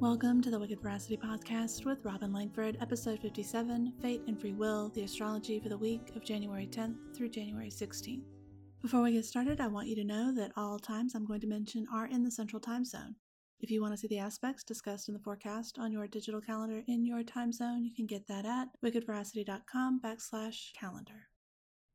Welcome to the Wicked Veracity Podcast with Robin Langford, episode 57 Fate and Free Will, the astrology for the week of January 10th through January 16th. Before we get started, I want you to know that all times I'm going to mention are in the Central Time Zone. If you want to see the aspects discussed in the forecast on your digital calendar in your time zone, you can get that at wickedveracity.com backslash calendar.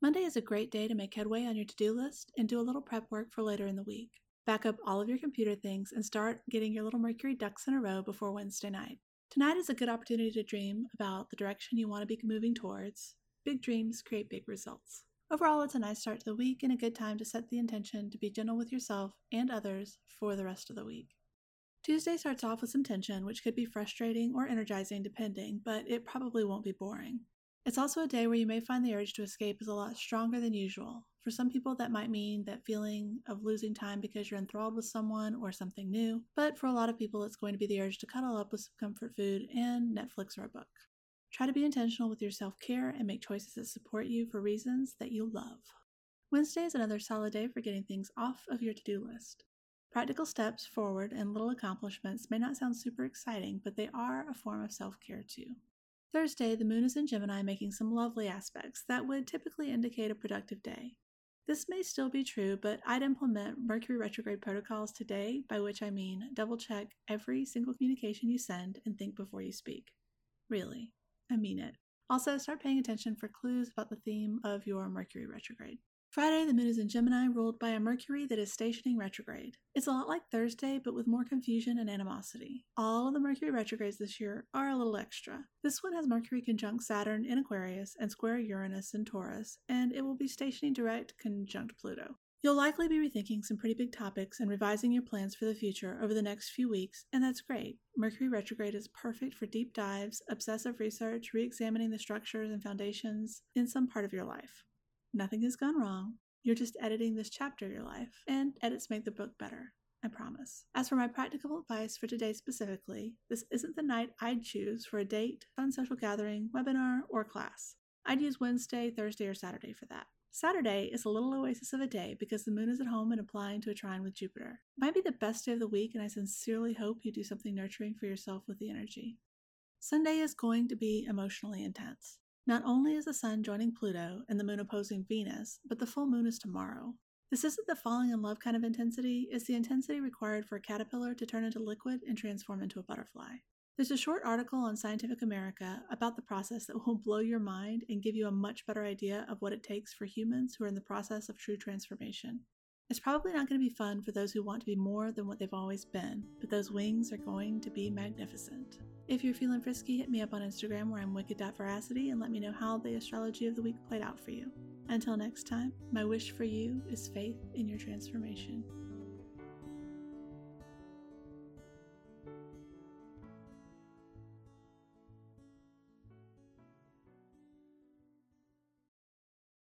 Monday is a great day to make headway on your to do list and do a little prep work for later in the week. Back up all of your computer things and start getting your little Mercury ducks in a row before Wednesday night. Tonight is a good opportunity to dream about the direction you want to be moving towards. Big dreams create big results. Overall, it's a nice start to the week and a good time to set the intention to be gentle with yourself and others for the rest of the week. Tuesday starts off with some tension, which could be frustrating or energizing depending, but it probably won't be boring. It's also a day where you may find the urge to escape is a lot stronger than usual. For some people, that might mean that feeling of losing time because you're enthralled with someone or something new, but for a lot of people, it's going to be the urge to cuddle up with some comfort food and Netflix or a book. Try to be intentional with your self care and make choices that support you for reasons that you love. Wednesday is another solid day for getting things off of your to do list. Practical steps forward and little accomplishments may not sound super exciting, but they are a form of self care too. Thursday, the moon is in Gemini, making some lovely aspects that would typically indicate a productive day. This may still be true, but I'd implement Mercury retrograde protocols today, by which I mean double check every single communication you send and think before you speak. Really, I mean it. Also, start paying attention for clues about the theme of your Mercury retrograde. Friday, the moon is in Gemini, ruled by a Mercury that is stationing retrograde. It's a lot like Thursday, but with more confusion and animosity. All of the Mercury retrogrades this year are a little extra. This one has Mercury conjunct Saturn in Aquarius and square Uranus in Taurus, and it will be stationing direct conjunct Pluto. You'll likely be rethinking some pretty big topics and revising your plans for the future over the next few weeks, and that's great. Mercury retrograde is perfect for deep dives, obsessive research, re examining the structures and foundations in some part of your life. Nothing has gone wrong. You're just editing this chapter of your life, and edits make the book better. I promise. As for my practical advice for today specifically, this isn't the night I'd choose for a date, fun social gathering, webinar, or class. I'd use Wednesday, Thursday, or Saturday for that. Saturday is a little oasis of a day because the moon is at home and applying to a trine with Jupiter. It might be the best day of the week, and I sincerely hope you do something nurturing for yourself with the energy. Sunday is going to be emotionally intense. Not only is the Sun joining Pluto and the Moon opposing Venus, but the full moon is tomorrow. This isn't the falling in love kind of intensity, it's the intensity required for a caterpillar to turn into liquid and transform into a butterfly. There's a short article on Scientific American about the process that will blow your mind and give you a much better idea of what it takes for humans who are in the process of true transformation. It's probably not going to be fun for those who want to be more than what they've always been, but those wings are going to be magnificent. If you're feeling frisky, hit me up on Instagram where I'm wicked.veracity and let me know how the astrology of the week played out for you. Until next time, my wish for you is faith in your transformation.